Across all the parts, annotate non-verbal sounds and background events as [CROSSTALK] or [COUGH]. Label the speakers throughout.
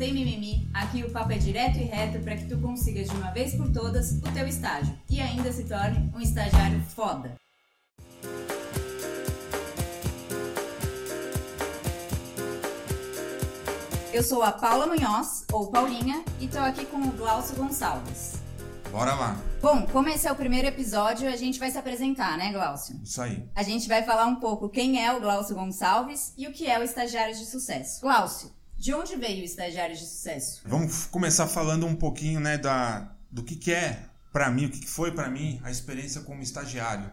Speaker 1: tem mimimi. Aqui o papo é direto e reto para que tu consigas de uma vez por todas o teu estágio e ainda se torne um estagiário foda. Eu sou a Paula Munhoz, ou Paulinha, e tô aqui com o Glaucio Gonçalves.
Speaker 2: Bora lá.
Speaker 1: Bom, como esse é o primeiro episódio, a gente vai se apresentar, né, Glaucio?
Speaker 2: Isso aí.
Speaker 1: A gente vai falar um pouco quem é o Glaucio Gonçalves e o que é o Estagiário de Sucesso. Glaucio, de onde veio o Estagiário de Sucesso?
Speaker 2: Vamos começar falando um pouquinho, né, da, do que, que é para mim, o que, que foi para mim a experiência como estagiário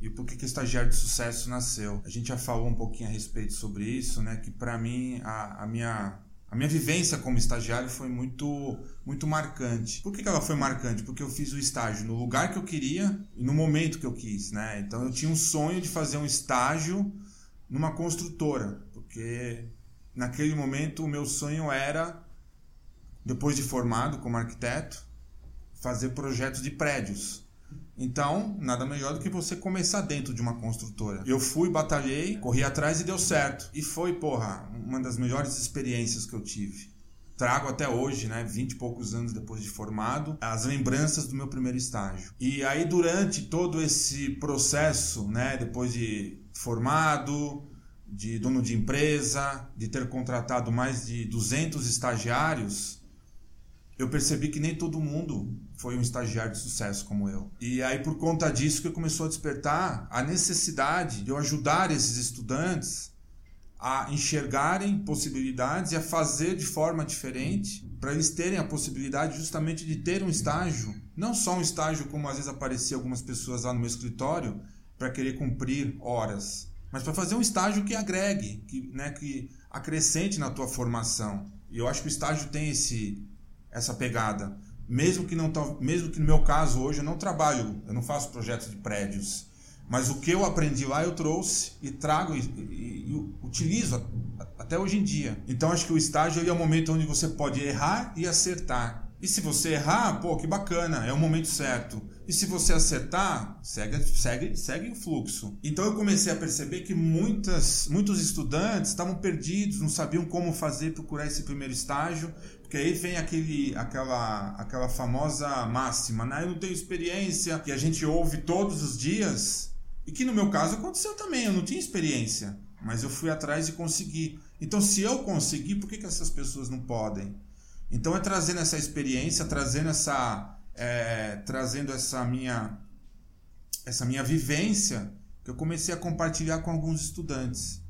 Speaker 2: e por que, que o estagiário de sucesso nasceu. A gente já falou um pouquinho a respeito sobre isso, né, que para mim a, a minha a minha vivência como estagiário foi muito muito marcante. Por que, que ela foi marcante? Porque eu fiz o estágio no lugar que eu queria e no momento que eu quis, né? Então eu tinha um sonho de fazer um estágio numa construtora, porque naquele momento o meu sonho era depois de formado como arquiteto fazer projetos de prédios. Então, nada melhor do que você começar dentro de uma construtora. Eu fui, batalhei, corri atrás e deu certo. E foi, porra, uma das melhores experiências que eu tive. Trago até hoje, né, 20 e poucos anos depois de formado, as lembranças do meu primeiro estágio. E aí, durante todo esse processo, né, depois de formado, de dono de empresa, de ter contratado mais de 200 estagiários, eu percebi que nem todo mundo foi um estagiário de sucesso como eu. E aí, por conta disso, que começou a despertar a necessidade de eu ajudar esses estudantes a enxergarem possibilidades e a fazer de forma diferente, para eles terem a possibilidade justamente de ter um estágio, não só um estágio como às vezes aparecia algumas pessoas lá no meu escritório, para querer cumprir horas, mas para fazer um estágio que agregue, que, né, que acrescente na tua formação. E eu acho que o estágio tem esse essa pegada. Mesmo que, não, mesmo que no meu caso hoje eu não trabalho, eu não faço projetos de prédios, mas o que eu aprendi lá eu trouxe e trago e, e, e utilizo até hoje em dia. Então acho que o estágio é o momento onde você pode errar e acertar. E se você errar, pô, que bacana, é o momento certo. E se você acertar, segue, segue, segue o fluxo. Então eu comecei a perceber que muitas, muitos estudantes estavam perdidos, não sabiam como fazer, procurar esse primeiro estágio, porque aí vem aquele, aquela, aquela famosa máxima, né? Eu não tenho experiência, que a gente ouve todos os dias, e que no meu caso aconteceu também, eu não tinha experiência, mas eu fui atrás e consegui. Então, se eu consegui, por que, que essas pessoas não podem? Então, é trazendo essa experiência, trazendo essa, é, trazendo essa minha, essa minha vivência, que eu comecei a compartilhar com alguns estudantes.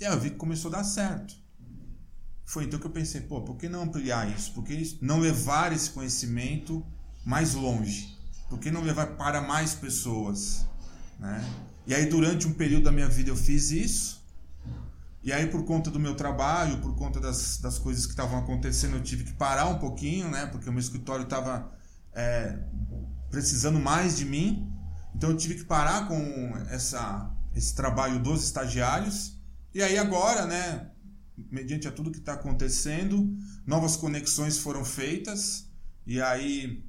Speaker 2: E aí eu vi que começou a dar certo. Foi então que eu pensei, pô, por que não ampliar isso? Por que não levar esse conhecimento mais longe? Por que não levar para mais pessoas? Né? E aí, durante um período da minha vida, eu fiz isso. E aí, por conta do meu trabalho, por conta das, das coisas que estavam acontecendo, eu tive que parar um pouquinho, né? Porque o meu escritório estava é, precisando mais de mim. Então, eu tive que parar com essa, esse trabalho dos estagiários. E aí, agora, né? mediante a tudo que está acontecendo, novas conexões foram feitas e aí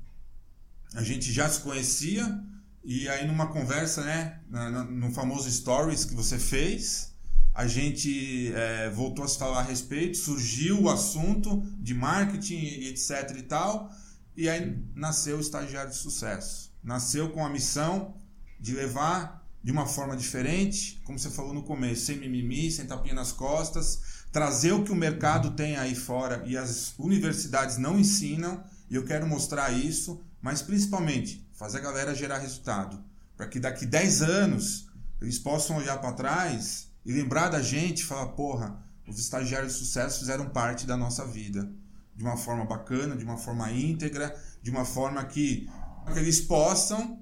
Speaker 2: a gente já se conhecia e aí numa conversa, né, no famoso stories que você fez, a gente é, voltou a se falar a respeito, surgiu o assunto de marketing e etc e tal, e aí nasceu o estagiário de sucesso. Nasceu com a missão de levar de uma forma diferente, como você falou no começo, sem mimimi, sem tapinha nas costas, trazer o que o mercado tem aí fora e as universidades não ensinam, e eu quero mostrar isso, mas principalmente fazer a galera gerar resultado, para que daqui 10 anos eles possam olhar para trás e lembrar da gente falar: porra, os estagiários de sucesso fizeram parte da nossa vida, de uma forma bacana, de uma forma íntegra, de uma forma que, que eles possam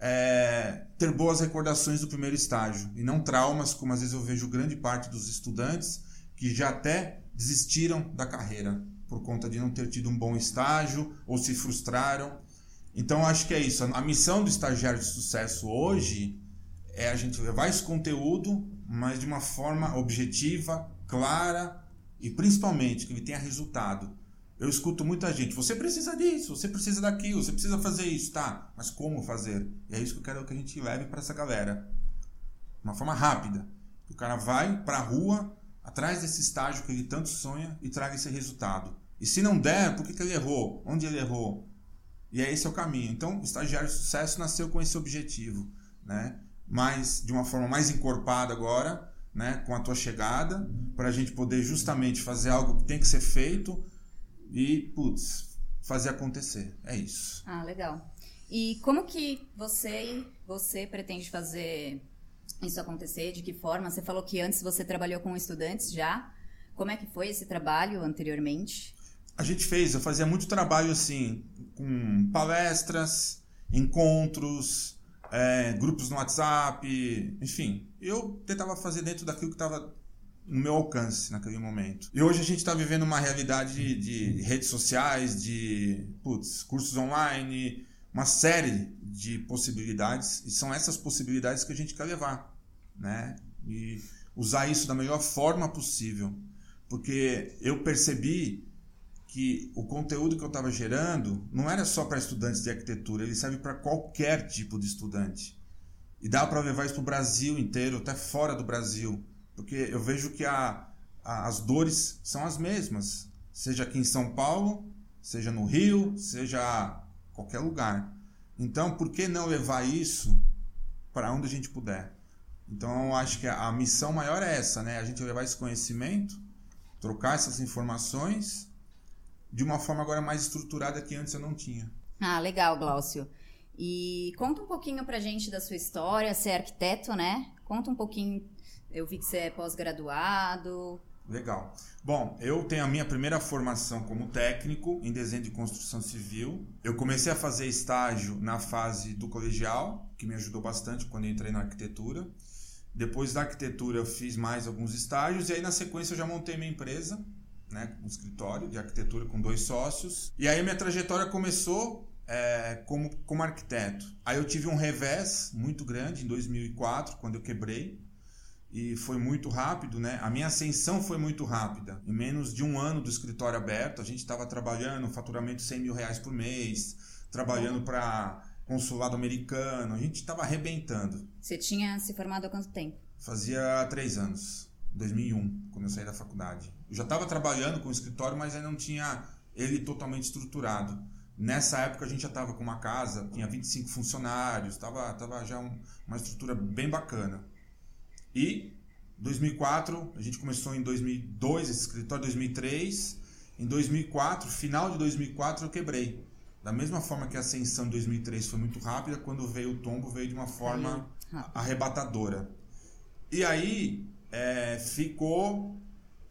Speaker 2: é, ter boas recordações do primeiro estágio e não traumas, como às vezes eu vejo grande parte dos estudantes que já até desistiram da carreira por conta de não ter tido um bom estágio ou se frustraram. Então acho que é isso. A missão do estagiário de sucesso hoje é a gente levar esse conteúdo, mas de uma forma objetiva, clara e principalmente que ele tenha resultado. Eu escuto muita gente, você precisa disso, você precisa daquilo, você precisa fazer isso, tá? Mas como fazer? E é isso que eu quero que a gente leve para essa galera. Uma forma rápida. O cara vai para a rua, atrás desse estágio que ele tanto sonha e traga esse resultado. E se não der, por que, que ele errou? Onde ele errou? E é esse é o caminho. Então, o estagiário de sucesso nasceu com esse objetivo, né? Mas de uma forma mais encorpada agora, né? Com a tua chegada, para a gente poder justamente fazer algo que tem que ser feito e, putz, fazer acontecer. É isso.
Speaker 1: Ah, legal. E como que você você pretende fazer isso acontecer? De que forma? Você falou que antes você trabalhou com estudantes já. Como é que foi esse trabalho anteriormente?
Speaker 2: A gente fez, eu fazia muito trabalho assim, com palestras, encontros, é, grupos no WhatsApp, enfim. Eu tentava fazer dentro daquilo que estava no meu alcance naquele momento. E hoje a gente está vivendo uma realidade de, de, redes sociais, de putz, cursos online, uma série de possibilidades e são essas possibilidades que a gente quer levar, né? E usar isso da melhor forma possível, porque eu percebi que o conteúdo que eu estava gerando não era só para estudantes de arquitetura, ele serve para qualquer tipo de estudante. E dá para levar isso para o Brasil inteiro, até fora do Brasil, porque eu vejo que a, a, as dores são as mesmas, seja aqui em São Paulo, seja no Rio, seja qualquer lugar. Então, por que não levar isso para onde a gente puder? Então, eu acho que a, a missão maior é essa, né? A gente levar esse conhecimento, trocar essas informações de uma forma agora mais estruturada que antes eu não tinha.
Speaker 1: Ah, legal, Glaucio. E conta um pouquinho pra gente da sua história, você é arquiteto, né? Conta um pouquinho, eu vi que você é pós-graduado.
Speaker 2: Legal. Bom, eu tenho a minha primeira formação como técnico em desenho de construção civil. Eu comecei a fazer estágio na fase do colegial, que me ajudou bastante quando entrei na arquitetura. Depois da arquitetura eu fiz mais alguns estágios e aí na sequência eu já montei minha empresa, né, um escritório de arquitetura com dois sócios. E aí minha trajetória começou é, como, como arquiteto. Aí eu tive um revés muito grande em 2004, quando eu quebrei. E foi muito rápido, né? A minha ascensão foi muito rápida. Em menos de um ano do escritório aberto, a gente estava trabalhando, faturamento 100 mil reais por mês, trabalhando para consulado americano, a gente estava arrebentando.
Speaker 1: Você tinha se formado há quanto tempo?
Speaker 2: Fazia três anos, 2001, quando eu saí da faculdade. Eu já estava trabalhando com o escritório, mas ainda não tinha ele totalmente estruturado. Nessa época a gente já estava com uma casa, tinha 25 funcionários, estava tava já um, uma estrutura bem bacana. E 2004, a gente começou em 2002 esse escritório, 2003. Em 2004, final de 2004, eu quebrei. Da mesma forma que a ascensão em 2003 foi muito rápida, quando veio o tombo, veio de uma forma arrebatadora. E aí é, ficou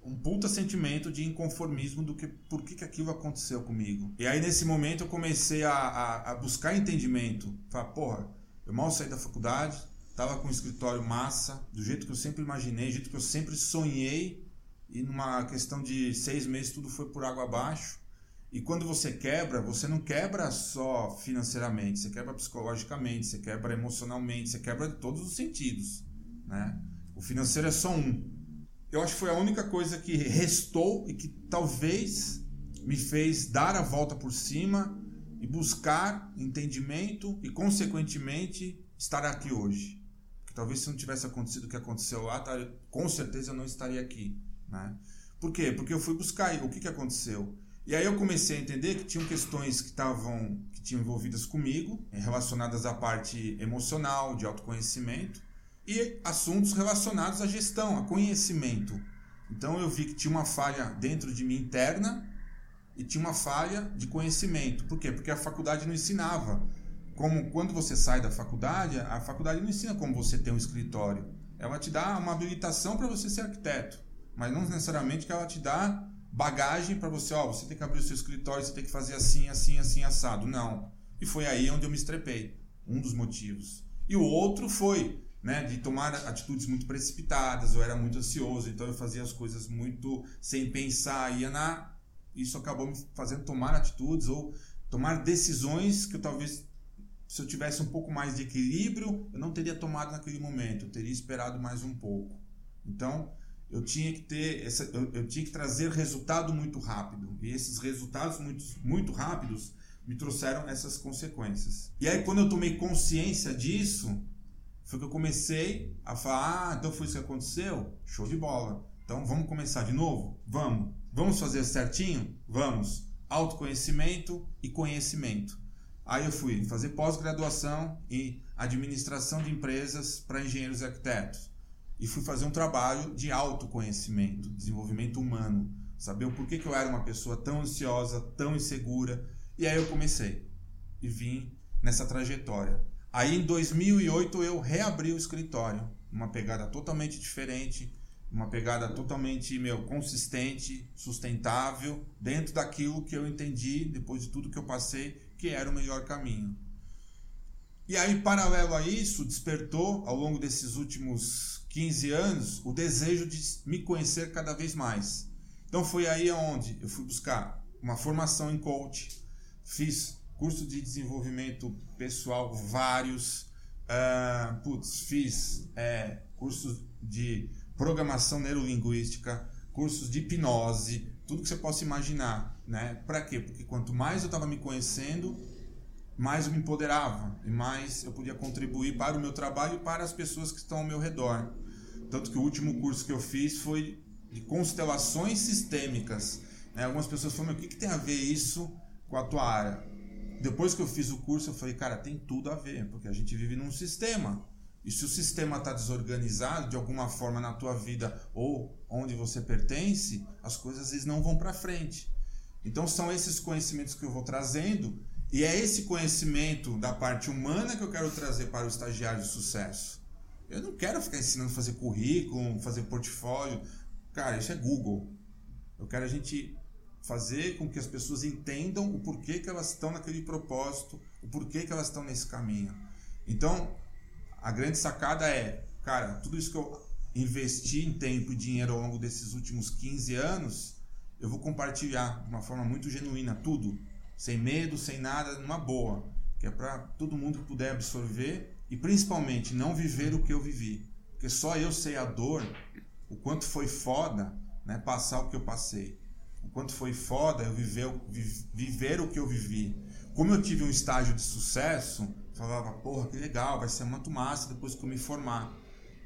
Speaker 2: um puta sentimento de inconformismo do que por que, que aquilo aconteceu comigo. E aí nesse momento eu comecei a, a, a buscar entendimento. Falar, porra, eu mal saí da faculdade, tava com um escritório massa, do jeito que eu sempre imaginei, do jeito que eu sempre sonhei, e numa questão de seis meses tudo foi por água abaixo. E quando você quebra, você não quebra só financeiramente, você quebra psicologicamente, você quebra emocionalmente, você quebra de todos os sentidos, né? O financeiro é só um eu acho que foi a única coisa que restou e que talvez me fez dar a volta por cima e buscar entendimento e, consequentemente, estar aqui hoje. Porque talvez se não tivesse acontecido o que aconteceu lá, com certeza eu não estaria aqui. Né? Por quê? Porque eu fui buscar o que, que aconteceu. E aí eu comecei a entender que tinham questões que estavam que tinham envolvidas comigo, relacionadas à parte emocional, de autoconhecimento, e assuntos relacionados à gestão, a conhecimento. Então eu vi que tinha uma falha dentro de mim interna e tinha uma falha de conhecimento. Por quê? Porque a faculdade não ensinava. Como quando você sai da faculdade, a faculdade não ensina como você ter um escritório. Ela te dá uma habilitação para você ser arquiteto, mas não necessariamente que ela te dá bagagem para você, ó, você tem que abrir o seu escritório, você tem que fazer assim, assim, assim, assado. Não. E foi aí onde eu me estrepei. Um dos motivos. E o outro foi né, de tomar atitudes muito precipitadas, eu era muito ansioso, então eu fazia as coisas muito sem pensar, ia na isso acabou me fazendo tomar atitudes ou tomar decisões que eu talvez se eu tivesse um pouco mais de equilíbrio, eu não teria tomado naquele momento, eu teria esperado mais um pouco. Então, eu tinha que ter essa, eu, eu tinha que trazer resultado muito rápido, e esses resultados muito, muito rápidos me trouxeram essas consequências. E aí quando eu tomei consciência disso, foi que eu comecei a falar, ah, então foi isso que aconteceu? Show de bola. Então vamos começar de novo? Vamos. Vamos fazer certinho? Vamos. Autoconhecimento e conhecimento. Aí eu fui fazer pós-graduação em administração de empresas para engenheiros e arquitetos. E fui fazer um trabalho de autoconhecimento, desenvolvimento humano. Saber o porquê que eu era uma pessoa tão ansiosa, tão insegura. E aí eu comecei. E vim nessa trajetória. Aí em 2008 eu reabri o escritório. Uma pegada totalmente diferente, uma pegada totalmente meu consistente, sustentável, dentro daquilo que eu entendi depois de tudo que eu passei que era o melhor caminho. E aí, paralelo a isso, despertou ao longo desses últimos 15 anos o desejo de me conhecer cada vez mais. Então foi aí onde eu fui buscar uma formação em coach, fiz curso de desenvolvimento pessoal vários, uh, putz, fiz é, cursos de programação neurolinguística, cursos de hipnose, tudo que você possa imaginar, né? Para quê? Porque quanto mais eu estava me conhecendo, mais eu me empoderava e mais eu podia contribuir para o meu trabalho e para as pessoas que estão ao meu redor. Tanto que o último curso que eu fiz foi de constelações sistêmicas. Né? Algumas pessoas falam, o que, que tem a ver isso com a tua área? Depois que eu fiz o curso, eu falei, cara, tem tudo a ver, porque a gente vive num sistema. E se o sistema está desorganizado de alguma forma na tua vida ou onde você pertence, as coisas às vezes não vão para frente. Então são esses conhecimentos que eu vou trazendo e é esse conhecimento da parte humana que eu quero trazer para o estagiário de sucesso. Eu não quero ficar ensinando a fazer currículo, fazer portfólio. Cara, isso é Google. Eu quero a gente fazer com que as pessoas entendam o porquê que elas estão naquele propósito, o porquê que elas estão nesse caminho. Então, a grande sacada é, cara, tudo isso que eu investi em tempo e dinheiro ao longo desses últimos 15 anos, eu vou compartilhar de uma forma muito genuína tudo, sem medo, sem nada, numa boa, que é para todo mundo puder absorver e principalmente não viver o que eu vivi, porque só eu sei a dor, o quanto foi foda, né, passar o que eu passei. Quanto foi foda eu viver, viver o que eu vivi. Como eu tive um estágio de sucesso, falava, porra, que legal, vai ser muito massa depois que eu me formar.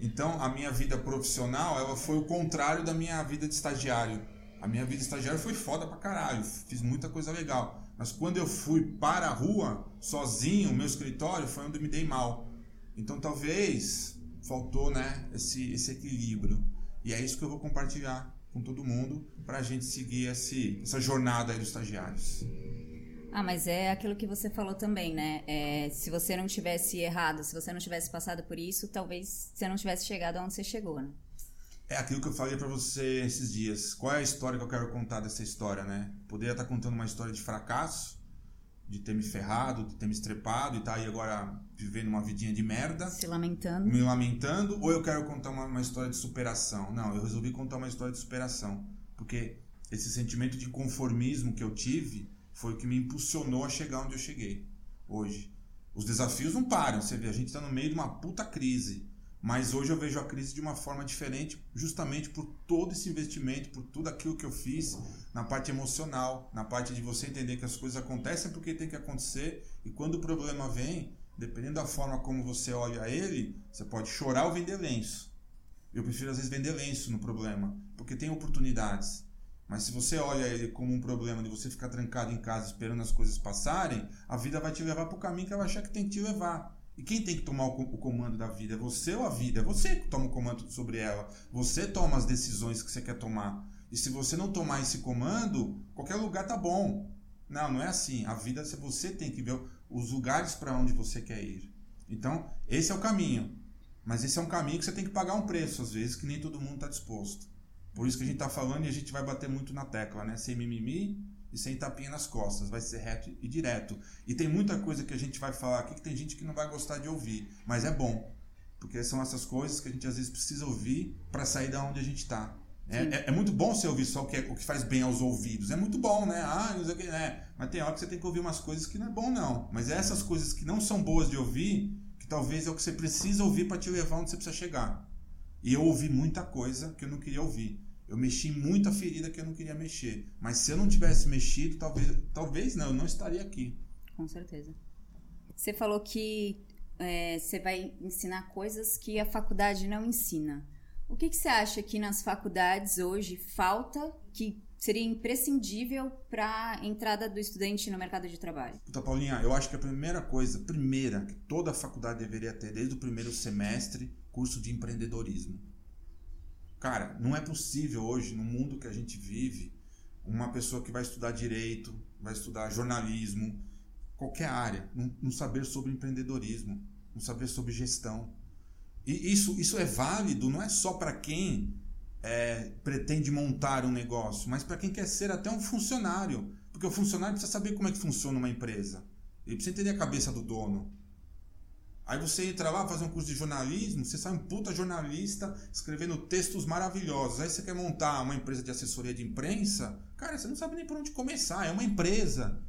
Speaker 2: Então, a minha vida profissional, ela foi o contrário da minha vida de estagiário. A minha vida de estagiário foi foda pra caralho, fiz muita coisa legal. Mas quando eu fui para a rua, sozinho, meu escritório, foi onde me dei mal. Então, talvez faltou, né, esse, esse equilíbrio. E é isso que eu vou compartilhar com todo mundo para a gente seguir esse, essa jornada aí dos estagiários.
Speaker 1: Ah, mas é aquilo que você falou também, né? É, se você não tivesse errado, se você não tivesse passado por isso, talvez você não tivesse chegado onde você chegou, né?
Speaker 2: É aquilo que eu falei para você esses dias. Qual é a história que eu quero contar dessa história, né? Poderia estar contando uma história de fracasso, de ter me ferrado, de ter me estrepado e tá aí agora vivendo uma vidinha de merda.
Speaker 1: Se lamentando.
Speaker 2: Me lamentando. Ou eu quero contar uma, uma história de superação. Não, eu resolvi contar uma história de superação. Porque esse sentimento de conformismo que eu tive foi o que me impulsionou a chegar onde eu cheguei hoje. Os desafios não param, você vê, a gente está no meio de uma puta crise. Mas hoje eu vejo a crise de uma forma diferente, justamente por todo esse investimento, por tudo aquilo que eu fiz na parte emocional, na parte de você entender que as coisas acontecem porque tem que acontecer e quando o problema vem, dependendo da forma como você olha ele, você pode chorar ou vender lenço. Eu prefiro às vezes vender lenço no problema, porque tem oportunidades. Mas se você olha ele como um problema de você ficar trancado em casa esperando as coisas passarem, a vida vai te levar para o caminho que ela achar que tem que te levar. E quem tem que tomar o comando da vida? É você ou a vida? É você que toma o comando sobre ela. Você toma as decisões que você quer tomar. E se você não tomar esse comando, qualquer lugar tá bom. Não, não é assim. A vida você tem que ver os lugares para onde você quer ir. Então, esse é o caminho. Mas esse é um caminho que você tem que pagar um preço, às vezes, que nem todo mundo está disposto. Por isso que a gente está falando e a gente vai bater muito na tecla, né? Sem mimimi e sem tapinha nas costas. Vai ser reto e direto. E tem muita coisa que a gente vai falar aqui que tem gente que não vai gostar de ouvir. Mas é bom. Porque são essas coisas que a gente às vezes precisa ouvir para sair da onde a gente está. É, é, é, muito bom você ouvir só o que, é, o que faz bem aos ouvidos. É muito bom, né? Ah, não sei o que, né? Mas tem hora que você tem que ouvir umas coisas que não é bom, não. Mas é essas coisas que não são boas de ouvir, que talvez é o que você precisa ouvir para te levar onde você precisa chegar. E eu ouvi muita coisa que eu não queria ouvir. Eu mexi em muita ferida que eu não queria mexer. Mas se eu não tivesse mexido, talvez, talvez não, eu não estaria aqui.
Speaker 1: Com certeza. Você falou que é, você vai ensinar coisas que a faculdade não ensina. O que, que você acha que nas faculdades hoje falta que seria imprescindível para a entrada do estudante no mercado de trabalho?
Speaker 2: Puta, Paulinha, eu acho que a primeira coisa, primeira, que toda faculdade deveria ter desde o primeiro semestre, curso de empreendedorismo. Cara, não é possível hoje, no mundo que a gente vive, uma pessoa que vai estudar direito, vai estudar jornalismo, qualquer área, não saber sobre empreendedorismo, não saber sobre gestão. E isso, isso é válido não é só para quem é, pretende montar um negócio, mas para quem quer ser até um funcionário. Porque o funcionário precisa saber como é que funciona uma empresa. Ele precisa entender a cabeça do dono. Aí você entra lá, fazer um curso de jornalismo, você sai um puta jornalista escrevendo textos maravilhosos. Aí você quer montar uma empresa de assessoria de imprensa, cara, você não sabe nem por onde começar. É uma empresa.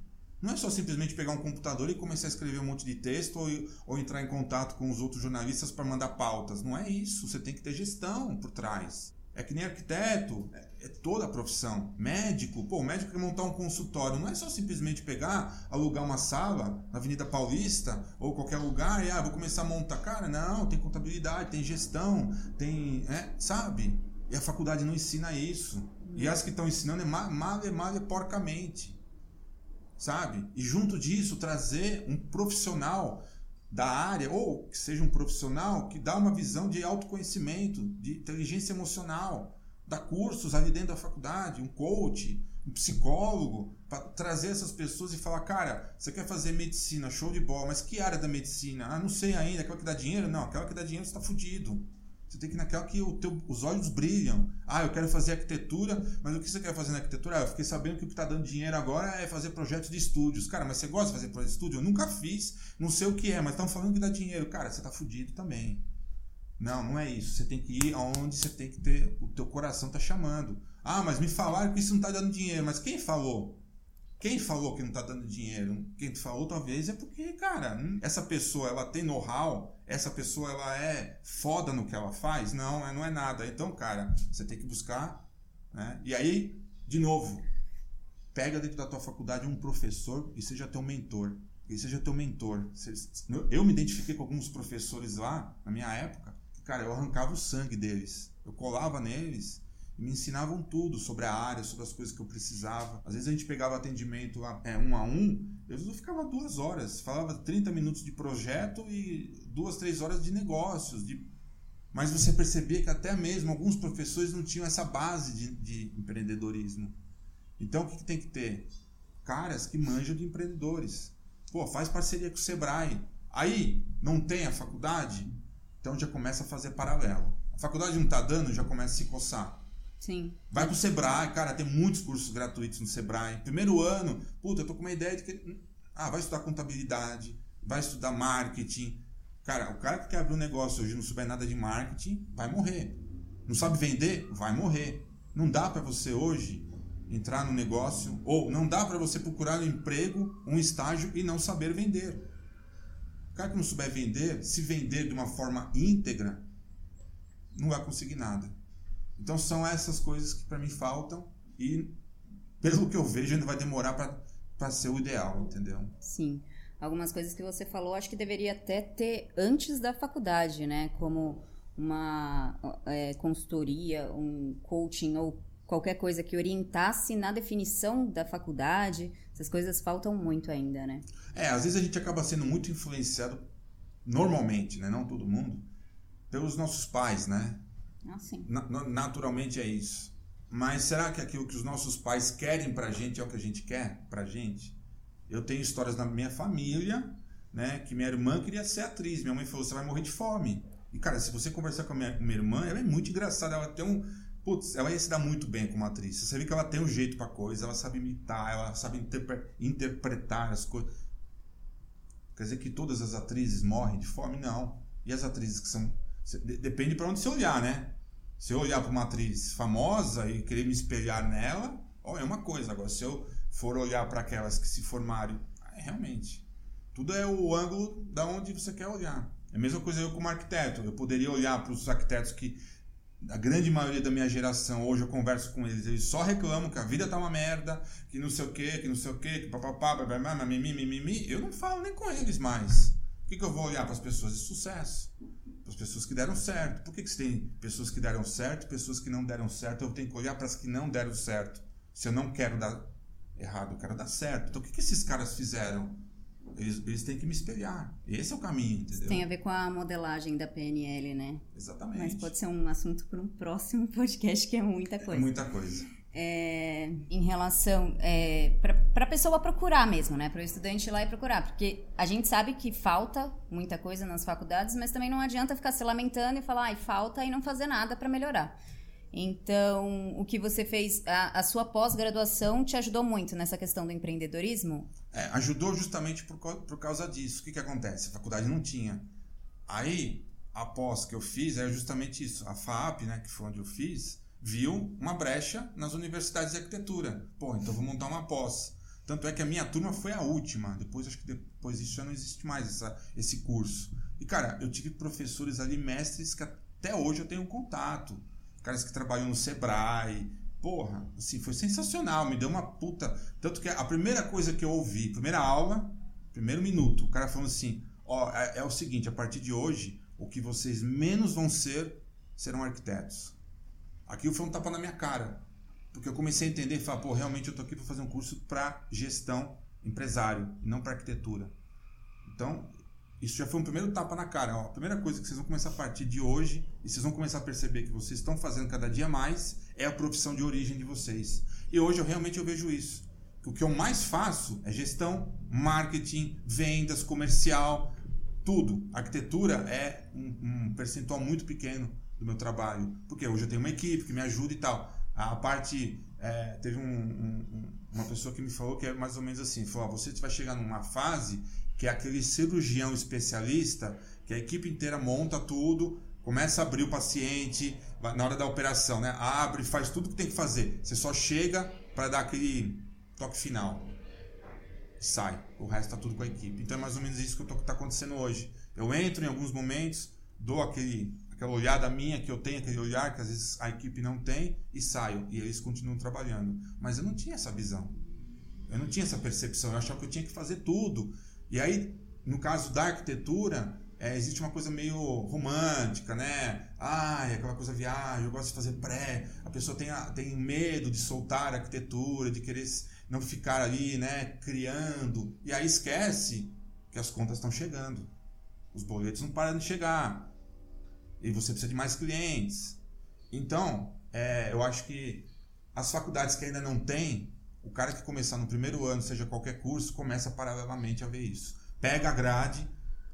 Speaker 2: Não é só simplesmente pegar um computador e começar a escrever um monte de texto ou, ou entrar em contato com os outros jornalistas para mandar pautas. Não é isso. Você tem que ter gestão por trás. É que nem arquiteto, é, é toda a profissão. Médico, pô, o médico quer montar um consultório. Não é só simplesmente pegar, alugar uma sala na Avenida Paulista ou qualquer lugar e, ah, vou começar a montar. Cara, não, tem contabilidade, tem gestão, tem. É, sabe? E a faculdade não ensina isso. E as que estão ensinando é mal, mal, mal porcamente. Sabe? E junto disso, trazer um profissional da área, ou que seja um profissional que dá uma visão de autoconhecimento, de inteligência emocional, dá cursos ali dentro da faculdade, um coach, um psicólogo, para trazer essas pessoas e falar, cara, você quer fazer medicina, show de bola, mas que área da medicina? Ah, não sei ainda, aquela que dá dinheiro? Não, aquela que dá dinheiro você está fudido. Você tem que ir naquela que teu, os olhos brilham. Ah, eu quero fazer arquitetura, mas o que você quer fazer na arquitetura? Ah, eu fiquei sabendo que o que está dando dinheiro agora é fazer projetos de estúdios. Cara, mas você gosta de fazer projetos de estúdio? Eu nunca fiz, não sei o que é, mas estão falando que dá dinheiro. Cara, você está fudido também. Não, não é isso. Você tem que ir aonde você tem que ter. O teu coração está chamando. Ah, mas me falaram que isso não está dando dinheiro. Mas quem falou? Quem falou que não está dando dinheiro? Quem falou talvez é porque, cara, essa pessoa ela tem know-how, essa pessoa ela é foda no que ela faz? Não, é, não é nada. Então, cara, você tem que buscar. Né? E aí, de novo, pega dentro da tua faculdade um professor e seja teu mentor. E seja teu mentor. Eu me identifiquei com alguns professores lá, na minha época, cara, eu arrancava o sangue deles. Eu colava neles me ensinavam tudo sobre a área, sobre as coisas que eu precisava. Às vezes a gente pegava atendimento lá, é, um a um, eu ficava duas horas, falava 30 minutos de projeto e duas, três horas de negócios. De... Mas você percebia que até mesmo alguns professores não tinham essa base de, de empreendedorismo. Então o que, que tem que ter? Caras que manjam de empreendedores. Pô, faz parceria com o Sebrae. Aí, não tem a faculdade? Então já começa a fazer paralelo. A faculdade não está dando, já começa a se coçar.
Speaker 1: Sim.
Speaker 2: Vai pro Sebrae, cara, tem muitos cursos gratuitos no Sebrae. Primeiro ano, puta, eu tô com uma ideia de que. Ah, vai estudar contabilidade, vai estudar marketing. Cara, o cara que quer abrir um negócio hoje não souber nada de marketing, vai morrer. Não sabe vender? Vai morrer. Não dá para você hoje entrar no negócio, ou não dá para você procurar um emprego, um estágio e não saber vender. O cara que não souber vender, se vender de uma forma íntegra, não vai conseguir nada. Então são essas coisas que para mim faltam e pelo que eu vejo ainda vai demorar para ser o ideal, entendeu?
Speaker 1: Sim. Algumas coisas que você falou, acho que deveria até ter antes da faculdade, né? Como uma é, consultoria, um coaching ou qualquer coisa que orientasse na definição da faculdade. Essas coisas faltam muito ainda, né?
Speaker 2: É, às vezes a gente acaba sendo muito influenciado, normalmente, né? Não todo mundo, pelos nossos pais, né?
Speaker 1: Assim.
Speaker 2: Na, naturalmente é isso. Mas será que aquilo que os nossos pais querem pra gente é o que a gente quer pra gente? Eu tenho histórias na minha família, né? Que minha irmã queria ser atriz. Minha mãe falou: você vai morrer de fome. E, cara, se você conversar com a minha, com minha irmã, ela é muito engraçada. Ela tem um. Putz, ela ia se dar muito bem como atriz. Você vê que ela tem um jeito pra coisa, ela sabe imitar, ela sabe interpre interpretar as coisas. Quer dizer que todas as atrizes morrem de fome? Não. E as atrizes que são Depende para onde você olhar, né? Se eu olhar para uma atriz famosa e querer me espelhar nela, ó, é uma coisa. Agora, se eu for olhar para aquelas que se formaram, é, realmente. Tudo é o ângulo da onde você quer olhar. É a mesma coisa eu como arquiteto. Eu poderia olhar para os arquitetos que a grande maioria da minha geração, hoje eu converso com eles, eles só reclamam que a vida tá uma merda, que não sei o que, que não sei o que, que papapá, mimimi, mimimi. Eu não falo nem com eles mais. que, que eu vou olhar para as pessoas de sucesso? As pessoas que deram certo. Por que, que você tem pessoas que deram certo e pessoas que não deram certo? Eu tenho que olhar para as que não deram certo. Se eu não quero dar errado, eu quero dar certo. Então o que, que esses caras fizeram? Eles, eles têm que me espelhar. Esse é o caminho, entendeu?
Speaker 1: Tem a ver com a modelagem da PNL, né?
Speaker 2: Exatamente.
Speaker 1: Mas pode ser um assunto para um próximo [LAUGHS] podcast, que é muita coisa.
Speaker 2: É muita coisa.
Speaker 1: É, em relação é, para a pessoa procurar mesmo, né? Para o estudante ir lá e procurar, porque a gente sabe que falta muita coisa nas faculdades, mas também não adianta ficar se lamentando e falar, ai, falta e não fazer nada para melhorar. Então, o que você fez, a, a sua pós-graduação te ajudou muito nessa questão do empreendedorismo?
Speaker 2: É, ajudou justamente por, por causa disso. O que, que acontece? A faculdade não tinha. Aí, a pós que eu fiz é justamente isso. A FAP, né, que foi onde eu fiz, viu uma brecha nas universidades de arquitetura. Pô, então vou montar uma pós. Tanto é que a minha turma foi a última. Depois, acho que depois disso já não existe mais essa, esse curso. E, cara, eu tive professores ali, mestres, que até hoje eu tenho contato caras que trabalham no Sebrae. Porra, assim, foi sensacional, me deu uma puta. Tanto que a primeira coisa que eu ouvi, primeira aula, primeiro minuto, o cara falando assim: ó, é, é o seguinte, a partir de hoje, o que vocês menos vão ser serão arquitetos. Aquilo foi um tapa na minha cara. Porque eu comecei a entender e falar, pô, realmente eu tô aqui para fazer um curso para gestão empresário, não para arquitetura. Então, isso já foi um primeiro tapa na cara. Ó, a primeira coisa que vocês vão começar a partir de hoje, e vocês vão começar a perceber que vocês estão fazendo cada dia mais, é a profissão de origem de vocês. E hoje eu realmente eu vejo isso. O que eu mais faço é gestão, marketing, vendas, comercial, tudo. Arquitetura é um, um percentual muito pequeno do meu trabalho. Porque hoje eu tenho uma equipe que me ajuda e tal. A parte. É, teve um, um, uma pessoa que me falou que é mais ou menos assim: falou, você vai chegar numa fase que é aquele cirurgião especialista que a equipe inteira monta tudo, começa a abrir o paciente na hora da operação, né? Abre, faz tudo que tem que fazer. Você só chega para dar aquele toque final. Sai. O resto tá tudo com a equipe. Então é mais ou menos isso que está acontecendo hoje. Eu entro em alguns momentos, dou aquele, aquela olhada minha que eu tenho, aquele olhar que às vezes a equipe não tem, e saio. E eles continuam trabalhando. Mas eu não tinha essa visão. Eu não tinha essa percepção. Eu achava que eu tinha que fazer tudo. E aí, no caso da arquitetura, é, existe uma coisa meio romântica, né? É aquela coisa viagem, eu gosto de fazer pré. A pessoa tem, a, tem medo de soltar a arquitetura, de querer não ficar ali, né, criando. E aí esquece que as contas estão chegando. Os boletos não param de chegar. E você precisa de mais clientes. Então, é, eu acho que as faculdades que ainda não têm o cara que começar no primeiro ano, seja qualquer curso, começa paralelamente a ver isso. Pega a grade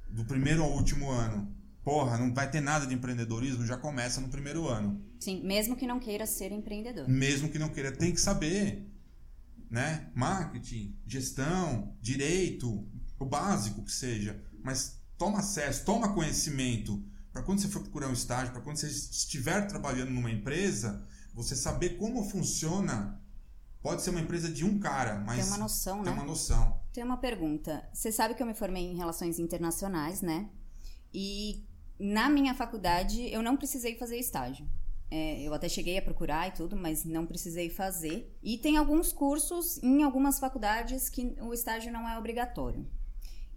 Speaker 2: do primeiro ao último ano. Porra, não vai ter nada de empreendedorismo, já começa no primeiro ano.
Speaker 1: Sim, mesmo que não queira ser empreendedor.
Speaker 2: Mesmo que não queira, tem que saber, né? Marketing, gestão, direito, o básico que seja, mas toma acesso, toma conhecimento para quando você for procurar um estágio, para quando você estiver trabalhando numa empresa, você saber como funciona Pode ser uma empresa de um cara, mas.
Speaker 1: Tem uma noção,
Speaker 2: tem
Speaker 1: né?
Speaker 2: Tem uma noção.
Speaker 1: Tem uma pergunta. Você sabe que eu me formei em relações internacionais, né? E na minha faculdade eu não precisei fazer estágio. É, eu até cheguei a procurar e tudo, mas não precisei fazer. E tem alguns cursos em algumas faculdades que o estágio não é obrigatório.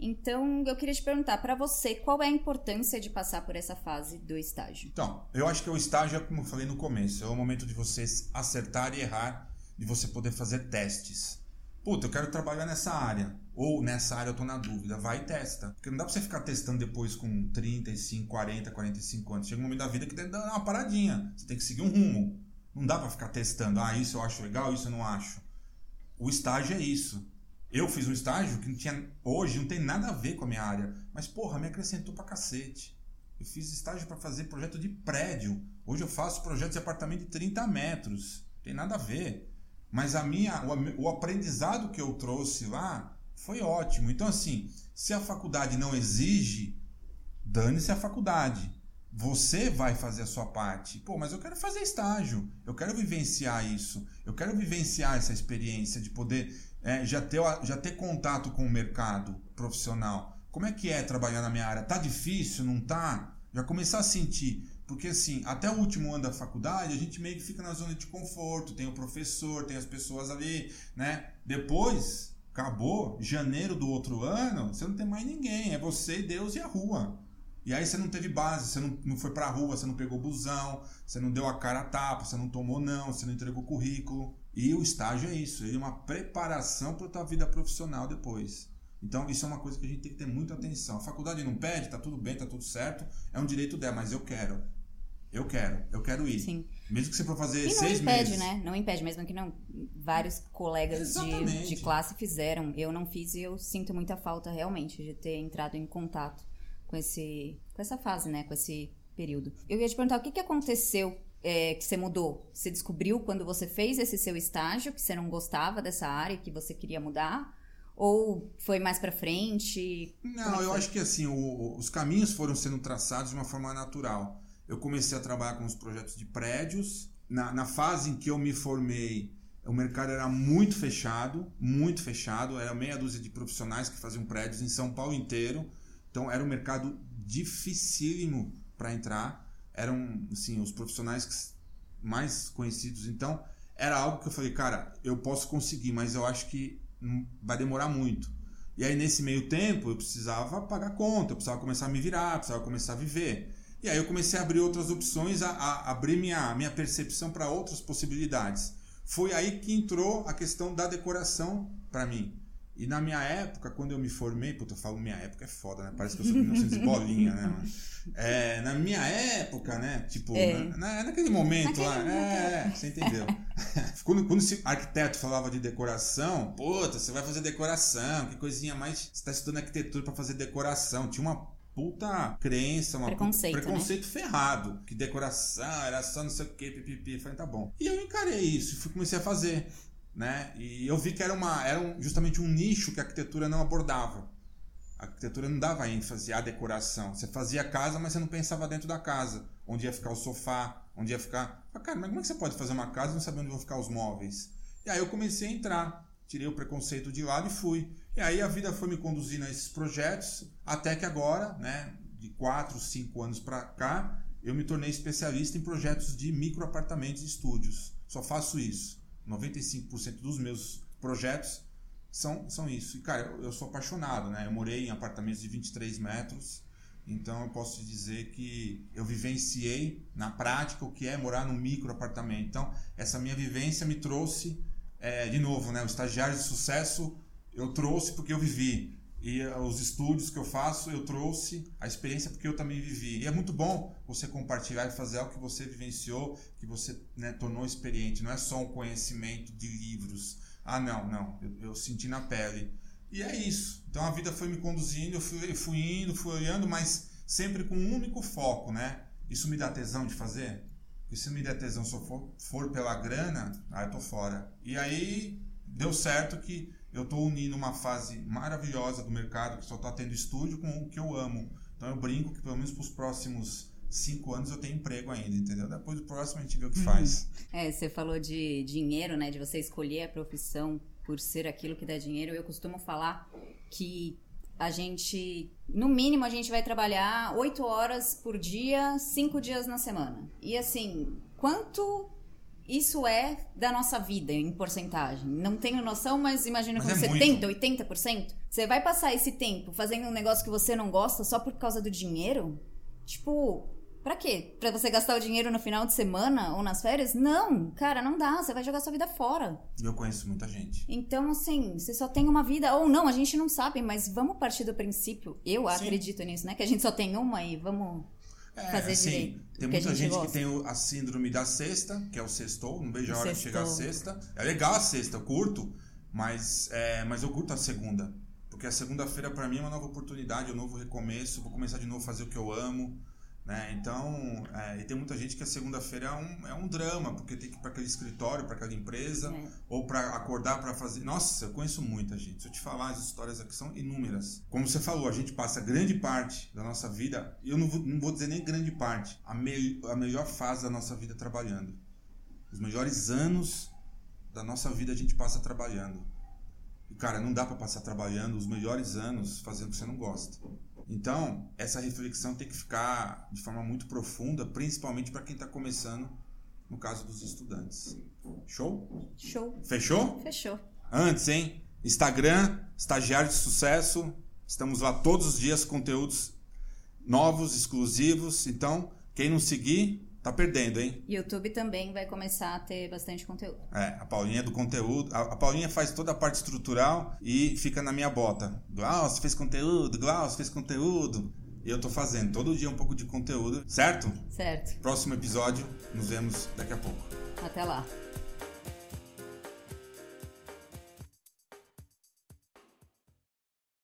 Speaker 1: Então, eu queria te perguntar, para você, qual é a importância de passar por essa fase do estágio?
Speaker 2: Então, eu acho que o estágio é como eu falei no começo, é o momento de você acertar e errar de você poder fazer testes. Puta, eu quero trabalhar nessa área. Ou nessa área eu tô na dúvida. Vai e testa. Porque não dá pra você ficar testando depois com 35, 40, 45 anos. Chega um momento da vida que tem que dar uma paradinha. Você tem que seguir um rumo. Não dá para ficar testando. Ah, isso eu acho legal, isso eu não acho. O estágio é isso. Eu fiz um estágio que não tinha, hoje não tem nada a ver com a minha área. Mas, porra, me acrescentou pra cacete. Eu fiz estágio para fazer projeto de prédio. Hoje eu faço projeto de apartamento de 30 metros. Tem nada a ver. Mas a minha, o, o aprendizado que eu trouxe lá foi ótimo. Então, assim, se a faculdade não exige, dane-se a faculdade. Você vai fazer a sua parte. Pô, mas eu quero fazer estágio. Eu quero vivenciar isso. Eu quero vivenciar essa experiência de poder é, já, ter, já ter contato com o mercado profissional. Como é que é trabalhar na minha área? Tá difícil? Não tá? Já começar a sentir. Porque assim, até o último ano da faculdade, a gente meio que fica na zona de conforto, tem o professor, tem as pessoas ali, né? Depois, Acabou, janeiro do outro ano, você não tem mais ninguém. É você, Deus e a rua. E aí você não teve base, você não, não foi pra rua, você não pegou busão, você não deu a cara a tapa, você não tomou não, você não entregou currículo. E o estágio é isso, ele é uma preparação para tua vida profissional depois. Então, isso é uma coisa que a gente tem que ter muita atenção. A faculdade não pede, tá tudo bem, tá tudo certo, é um direito dela, mas eu quero. Eu quero, eu quero ir.
Speaker 1: Sim.
Speaker 2: Mesmo que você for fazer
Speaker 1: E não
Speaker 2: seis
Speaker 1: impede,
Speaker 2: meses.
Speaker 1: né? Não impede, mesmo que não. Vários colegas de, de classe fizeram. Eu não fiz e eu sinto muita falta realmente de ter entrado em contato com, esse, com essa fase, né? Com esse período. Eu ia te perguntar o que, que aconteceu é, que você mudou? Você descobriu quando você fez esse seu estágio que você não gostava dessa área que você queria mudar? Ou foi mais pra frente? É
Speaker 2: Não,
Speaker 1: que
Speaker 2: eu acho que assim, o- os caminhos foram sendo traçados de uma forma natural. Eu comecei a trabalhar com os projetos de prédios. Na, na fase em que eu me formei, o mercado era muito fechado, muito fechado. Era meia dúzia de profissionais que faziam prédios em São Paulo inteiro. Então era um mercado dificílimo para entrar. Eram, assim, os profissionais mais conhecidos. Então era algo que eu falei, cara, eu posso conseguir, mas eu acho que hum, vai demorar muito. E aí, nesse meio tempo, eu precisava pagar conta, eu precisava começar a me virar, precisava começar a viver. E aí eu comecei a abrir outras opções, a, a abrir minha, minha percepção para outras possibilidades. Foi aí que entrou a questão da decoração para mim. E na minha época, quando eu me formei, puta, eu falo minha época é foda, né? Parece que eu sou de 1900 e bolinha, né? É, na minha época, né? Tipo,
Speaker 1: É.
Speaker 2: na- na- naquele momento
Speaker 1: Naquele
Speaker 2: lá,
Speaker 1: momento.
Speaker 2: é, é, você entendeu. [LAUGHS] quando, quando esse arquiteto falava de decoração, puta, você vai fazer decoração, que coisinha mais. Você tá estudando arquitetura para fazer decoração. Tinha uma puta crença, uma
Speaker 1: Preconceito,
Speaker 2: puta, preconceito ferrado. Que decoração era só não sei o que, pipipi. Falei, tá bom. E eu encarei isso e fui, comecei a fazer. Né? E eu vi que era, uma, era justamente um nicho que a arquitetura não abordava. A arquitetura não dava ênfase à decoração. Você fazia a casa, mas você não pensava dentro da casa. Onde ia ficar o sofá, onde ia ficar. Ah, cara, mas como é que você pode fazer uma casa e não saber onde vão ficar os móveis? E aí eu comecei a entrar. Tirei o preconceito de lado e fui. E aí a vida foi me conduzindo a esses projetos, até que agora, né, de 4, 5 anos pra cá, eu me tornei especialista em projetos de microapartamentos e estúdios. Só faço isso. 95% dos meus projetos são, são isso. E, cara, eu, eu sou apaixonado, né? Eu morei em apartamentos de 23 metros, então eu posso te dizer que eu vivenciei na prática o que é morar num micro apartamento. Então, essa minha vivência me trouxe, é, de novo, né? O estagiário de sucesso eu trouxe porque eu vivi. E eh, os estudos que eu faço, eu trouxe a experiência porque eu também vivi. E é muito bom você compartilhar e fazer algo que você vivenciou, que você né, tornou experiente. Não é só um conhecimento de livros. Ah, não, não. Eu, eu senti na pele. E é isso. Então a vida foi me conduzindo, eu fui, fui indo, fui olhando, mas sempre com um único foco, né? Isso me dá tesão de fazer? Porque se me der tesão se eu for, for pela grana, aí eu tô fora. E aí deu certo que eu tô unindo uma fase maravilhosa do mercado, que só tá tendo estúdio, com o que eu amo. Então eu brinco que pelo menos pros próximos cinco anos eu tenho emprego ainda, entendeu? Depois do próximo a gente vê o que faz.
Speaker 1: É, você falou de dinheiro, né? De você escolher a profissão por ser aquilo que dá dinheiro. Eu costumo falar que a gente, no mínimo, a gente vai trabalhar oito horas por dia, cinco dias na semana. E assim, quanto isso é da nossa vida em porcentagem? Não tenho noção, mas imagino
Speaker 2: Mas
Speaker 1: com
Speaker 2: é
Speaker 1: 70, 80%. Você vai passar esse tempo fazendo um negócio que você não gosta só por causa do dinheiro? Tipo, Pra quê? Pra você gastar o dinheiro no final de semana ou nas férias? Não, cara, não dá. Você vai jogar sua vida fora.
Speaker 2: Eu conheço muita gente.
Speaker 1: Então, assim, você só tem uma vida. Ou não, a gente não sabe, mas vamos partir do princípio. Eu
Speaker 2: Sim.
Speaker 1: acredito nisso, né? Que a gente só tem uma e vamos.
Speaker 2: É,
Speaker 1: Fazer
Speaker 2: assim,
Speaker 1: direito,
Speaker 2: Tem muita
Speaker 1: gente
Speaker 2: gente, que tem a síndrome da sexta, que é o sextou, não vejo a hora de chegar a sexta. É legal a sexta, eu curto, mas, é, mas eu curto a segunda. Porque a segunda-feira pra mim é uma nova oportunidade, um novo recomeço, vou começar de novo a fazer o que eu amo. Né? Então, é, e tem muita gente que a segunda-feira é um, é um drama, porque tem que ir para aquele escritório, para aquela empresa,
Speaker 1: É.
Speaker 2: ou para acordar para fazer. Nossa, eu conheço muita gente. Se eu te falar, as histórias aqui são inúmeras. Como você falou, a gente passa grande parte da nossa vida, e eu não vou, não vou dizer nem grande parte, a, me, a melhor fase da nossa vida trabalhando. Os melhores anos da nossa vida a gente passa trabalhando. E, cara, não dá para passar trabalhando os melhores anos fazendo o que você não gosta. Então, essa reflexão tem que ficar de forma muito profunda, principalmente para quem está começando, no caso dos estudantes. Show?
Speaker 1: Show.
Speaker 2: Fechou?
Speaker 1: Fechou.
Speaker 2: Antes, hein? Instagram, Estagiário de Sucesso. Estamos lá todos os dias, conteúdos novos, exclusivos. Então, quem não seguir, tá perdendo, hein?
Speaker 1: YouTube também vai começar a ter bastante conteúdo.
Speaker 2: É, a Paulinha é do conteúdo. A, a Paulinha faz toda a parte estrutural e fica na minha bota. Glaucio fez conteúdo, Glaucio fez conteúdo. E eu tô fazendo todo dia um pouco de conteúdo, certo?
Speaker 1: Certo.
Speaker 2: Próximo episódio, nos vemos daqui a pouco.
Speaker 1: Até lá.